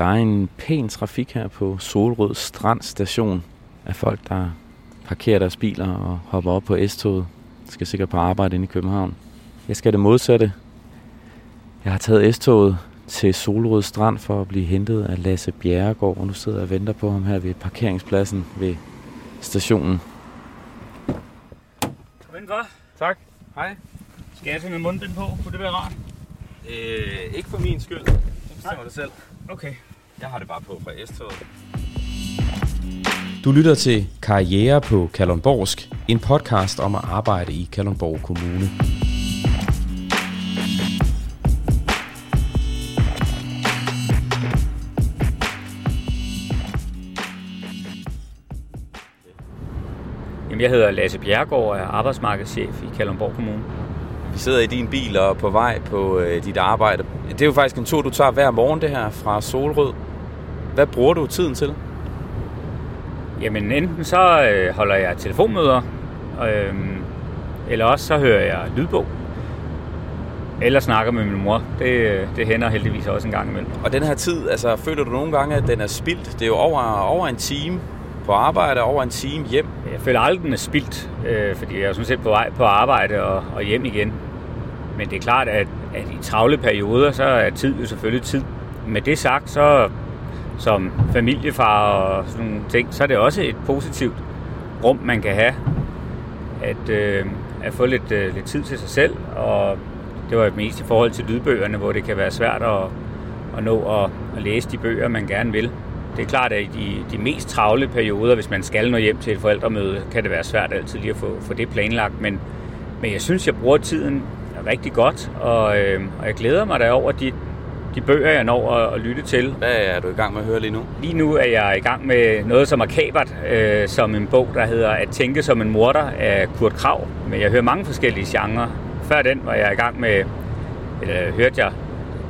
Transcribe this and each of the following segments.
Der er en pæn trafik her på Solrød Strand station af folk, der parkerer deres biler og hopper op på S-toget. Skal sikkert på arbejde inde i København. Jeg skal det modsatte. Jeg har taget S-toget til Solrød Strand for at blive hentet af Lasse Bjerregaard, og nu sidder jeg og venter på ham her ved parkeringspladsen ved stationen. Kom indenfor. Tak. Hej. Skal jeg tage noget mundbind på? Kunne det være rart? Øh, ikke for min skyld. Du bestemmer det selv. Okay. Jeg har det bare på fra S-toget. Du lytter til Karriere på Kalundborgsk, en podcast om at arbejde i Kalundborg Kommune. Jamen, jeg hedder Lasse Bjergård og er arbejdsmarkedschef i Kalundborg Kommune. Vi sidder i din bil og er på vej på øh, dit arbejde. Det er jo faktisk en tur, du tager hver morgen, det her fra Solrød. Hvad bruger du tiden til? Jamen, enten så øh, holder jeg telefonmøder, øh, eller også så hører jeg lydbog. Eller snakker med min mor. Det, øh, det hænder heldigvis også en gang imellem. Og den her tid, altså føler du nogle gange, at den er spildt? Det er jo over, over en time på arbejde, over en time hjem. Jeg føler aldrig, den er spildt, øh, fordi jeg er sådan set på vej på arbejde og, og hjem igen. Men det er klart, at, at i travle perioder, så er tid jo selvfølgelig tid. Med det sagt, så som familiefar og sådan nogle ting, så er det også et positivt rum, man kan have. At, øh, at få lidt, øh, lidt tid til sig selv, og det var mest i forhold til lydbøgerne, hvor det kan være svært at, at nå at, at læse de bøger, man gerne vil. Det er klart, at i de, de mest travle perioder, hvis man skal nå hjem til et forældremøde, kan det være svært altid lige at få, få det planlagt. Men, men jeg synes, jeg bruger tiden rigtig godt, og, øh, og jeg glæder mig da over de, de bøger, jeg når at, at lytte til. Hvad er du i gang med at høre lige nu? Lige nu er jeg i gang med noget, som er kabert, øh, som en bog, der hedder At tænke som en morder af Kurt Krav. Men jeg hører mange forskellige genrer. Før den var jeg i gang med, eller hørte jeg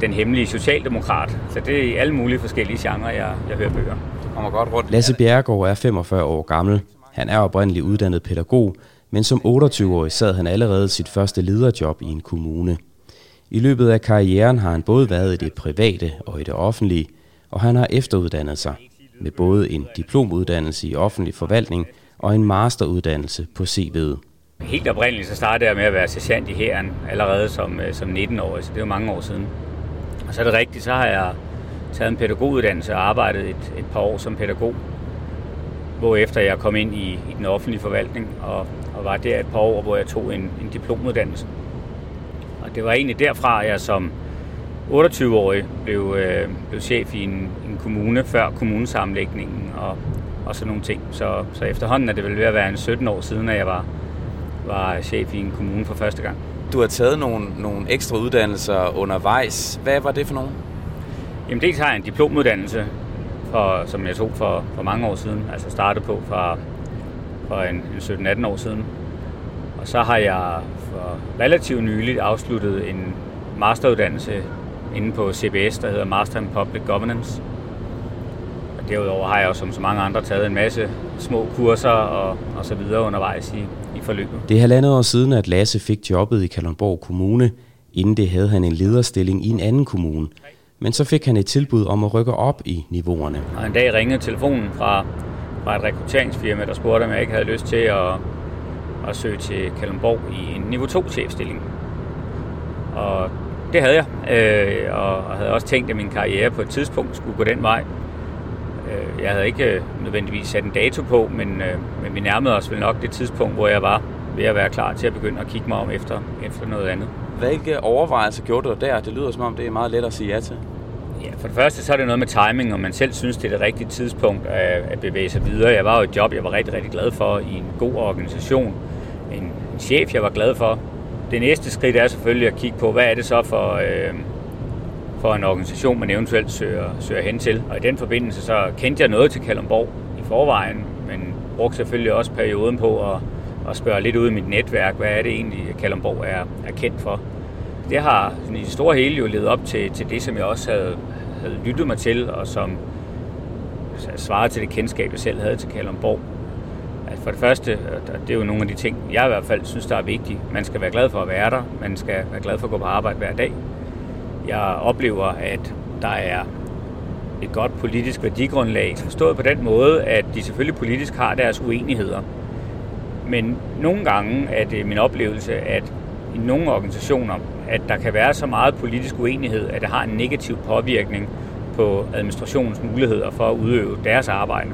den hemmelige socialdemokrat. Så det er i alle mulige forskellige genrer, jeg, jeg hører bøger. Du kommer godt rundt. Lasse Bjerregaard er 45 år gammel. Han er oprindeligt uddannet pædagog, men som 28-årig sad han allerede sit første lederjob i en kommune. I løbet af karrieren har han både været i det private og i det offentlige, og han har efteruddannet sig med både en diplomuddannelse i offentlig forvaltning og en masteruddannelse på CV'et. Helt oprindeligt så startede jeg med at være sergeant i hæren allerede som, øh, som 19-årig, så det er jo mange år siden. Og så er det rigtigt, så har jeg taget en pædagoguddannelse og arbejdet et, et par år som pædagog. Hvorefter jeg kom ind i, i den offentlige forvaltning og, og var der et par år, hvor jeg tog en, en diplomuddannelse. Og det var egentlig derfra, at jeg som 28-årig blev, øh, blev chef i en, en kommune før kommunesammenlægningen og, og sådan nogle ting. Så, så efterhånden er det vel ved at være en 17 år siden, at jeg var, var chef i en kommune for første gang. Du har taget nogle, nogle ekstra uddannelser undervejs. Hvad var det for nogle? Jamen dels har jeg en diplomuddannelse, for, som jeg tog for, for mange år siden, altså startede på for, for en, en 17-18 år siden. Og så har jeg for relativt nyligt afsluttet en masteruddannelse inde på CBS, der hedder Master in Public Governance. Og derudover har jeg jo som så mange andre taget en masse små kurser og, og så videre undervejs i, i forløbet. Det er halvandet år siden, at Lasse fik jobbet i Kalundborg Kommune. Inden det havde han en lederstilling i en anden kommune. Men så fik han et tilbud om at rykke op i niveauerne. Og en dag ringede telefonen fra, fra et rekrutteringsfirma, der spurgte, om jeg ikke havde lyst til at, at søge til Kalundborg i en niveau 2-chefstilling. Og det havde jeg, øh, og havde også tænkt, at min karriere på et tidspunkt skulle gå den vej. Øh, jeg havde ikke nødvendigvis sat en dato på, men, øh, men vi nærmede os vel nok det tidspunkt, hvor jeg var ved at være klar til at begynde at kigge mig om efter, efter noget andet. Hvilke overvejelser gjorde du der? Det lyder som om, det er meget let at sige ja til. Ja, for det første så er det noget med timing, og man selv synes, det er det rigtige tidspunkt at, bevæge sig videre. Jeg var jo et job, jeg var rigtig, rigtig glad for i en god organisation. En, en chef, jeg var glad for. Det næste skridt er selvfølgelig at kigge på, hvad er det så for, øh, for en organisation, man eventuelt søger, søger hen til. Og i den forbindelse så kendte jeg noget til Kalundborg i forvejen, men brugte selvfølgelig også perioden på at, at spørge lidt ud i mit netværk, hvad er det egentlig, Kalundborg er, er kendt for. Det har sådan, i det store hele jo levet op til, til det, som jeg også havde, havde lyttet mig til, og som svarede til det kendskab, jeg selv havde til Kalundborg. Altså for det første, det er jo nogle af de ting, jeg i hvert fald synes, der er vigtige. Man skal være glad for at være der. Man skal være glad for at gå på arbejde hver dag. Jeg oplever, at der er et godt politisk værdigrundlag, forstået på den måde, at de selvfølgelig politisk har deres uenigheder. Men nogle gange er det min oplevelse, at i nogle organisationer, at der kan være så meget politisk uenighed, at det har en negativ påvirkning på administrationens muligheder for at udøve deres arbejde.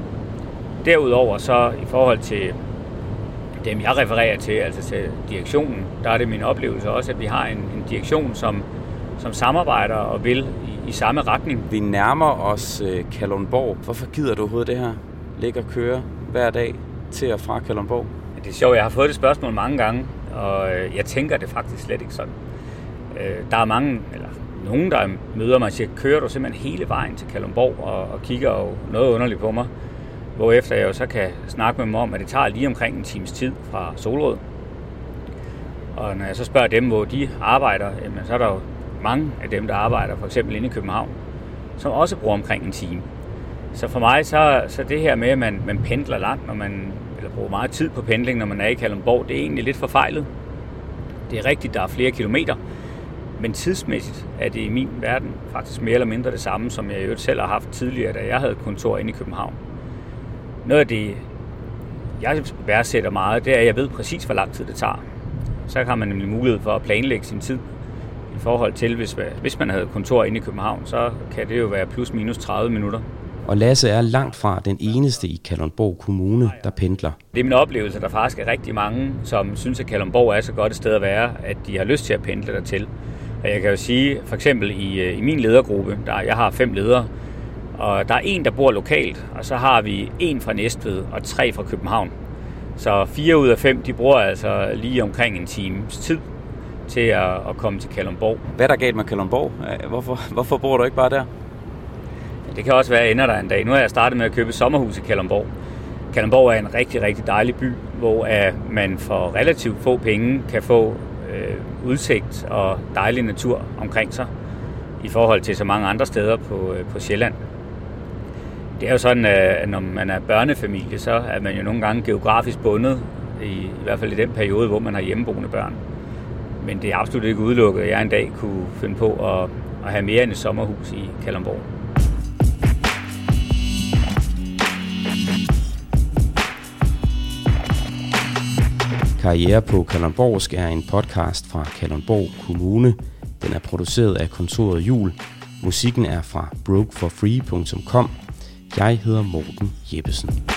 Derudover så i forhold til dem, jeg refererer til, altså til direktionen, der er det min oplevelse også, at vi har en, en direktion, som, som samarbejder og vil i, i samme retning. Vi nærmer os øh, Kalundborg. Hvorfor gider du overhovedet det her? Ligge og køre hver dag til og fra Kalundborg? Det er sjovt, jeg har fået det spørgsmål mange gange, og øh, jeg tænker det faktisk slet ikke sådan. Øh, der er mange, eller nogen, der møder mig og siger, kører du simpelthen hele vejen til Kalundborg og, og kigger jo noget underligt på mig. Hvorefter jeg jo så kan snakke med dem om, at det tager lige omkring en times tid fra Solrød. Og når jeg så spørger dem, hvor de arbejder, jamen, så er der jo mange af dem, der arbejder for eksempel inde i København, som også bruger omkring en time. Så for mig, så, så det her med, at man, man pendler langt, når man, eller bruger meget tid på pendling, når man er i Kalundborg, det er egentlig lidt forfejlet. Det er rigtigt, der er flere kilometer, men tidsmæssigt er det i min verden faktisk mere eller mindre det samme, som jeg jo selv har haft tidligere, da jeg havde kontor inde i København. Noget af det, jeg værdsætter meget, det er, at jeg ved præcis, hvor lang tid det tager. Så har man nemlig mulighed for at planlægge sin tid i forhold til, hvis, hvis man havde kontor inde i København, så kan det jo være plus minus 30 minutter. Og Lasse er langt fra den eneste i Kalundborg Kommune, der pendler. Det er min oplevelse, at der faktisk er rigtig mange, som synes, at Kalundborg er så godt et sted at være, at de har lyst til at pendle dertil. Og jeg kan jo sige, for eksempel i, øh, i min ledergruppe, der jeg har fem ledere, og der er en, der bor lokalt, og så har vi en fra Næstved og tre fra København. Så fire ud af fem, de bruger altså lige omkring en times tid til at, at komme til Kalundborg. Hvad er der galt med Kalundborg? Hvorfor, hvorfor bor du ikke bare der? Det kan også være, at ender der en dag. Nu har jeg startet med at købe sommerhus i Kalundborg. Kalundborg er en rigtig, rigtig dejlig by, hvor man for relativt få penge kan få øh, udsigt og dejlig natur omkring sig i forhold til så mange andre steder på, øh, på Sjælland. Det er jo sådan, at når man er børnefamilie, så er man jo nogle gange geografisk bundet, i, i hvert fald i den periode, hvor man har hjemmeboende børn. Men det er absolut ikke udelukket, at jeg en dag kunne finde på at, at have mere end et sommerhus i Kalundborg. Karriere på Kalundborgsk er en podcast fra Kalundborg Kommune. Den er produceret af kontoret Jul. Musikken er fra brokeforfree.com. Jeg hedder Morten Jeppesen.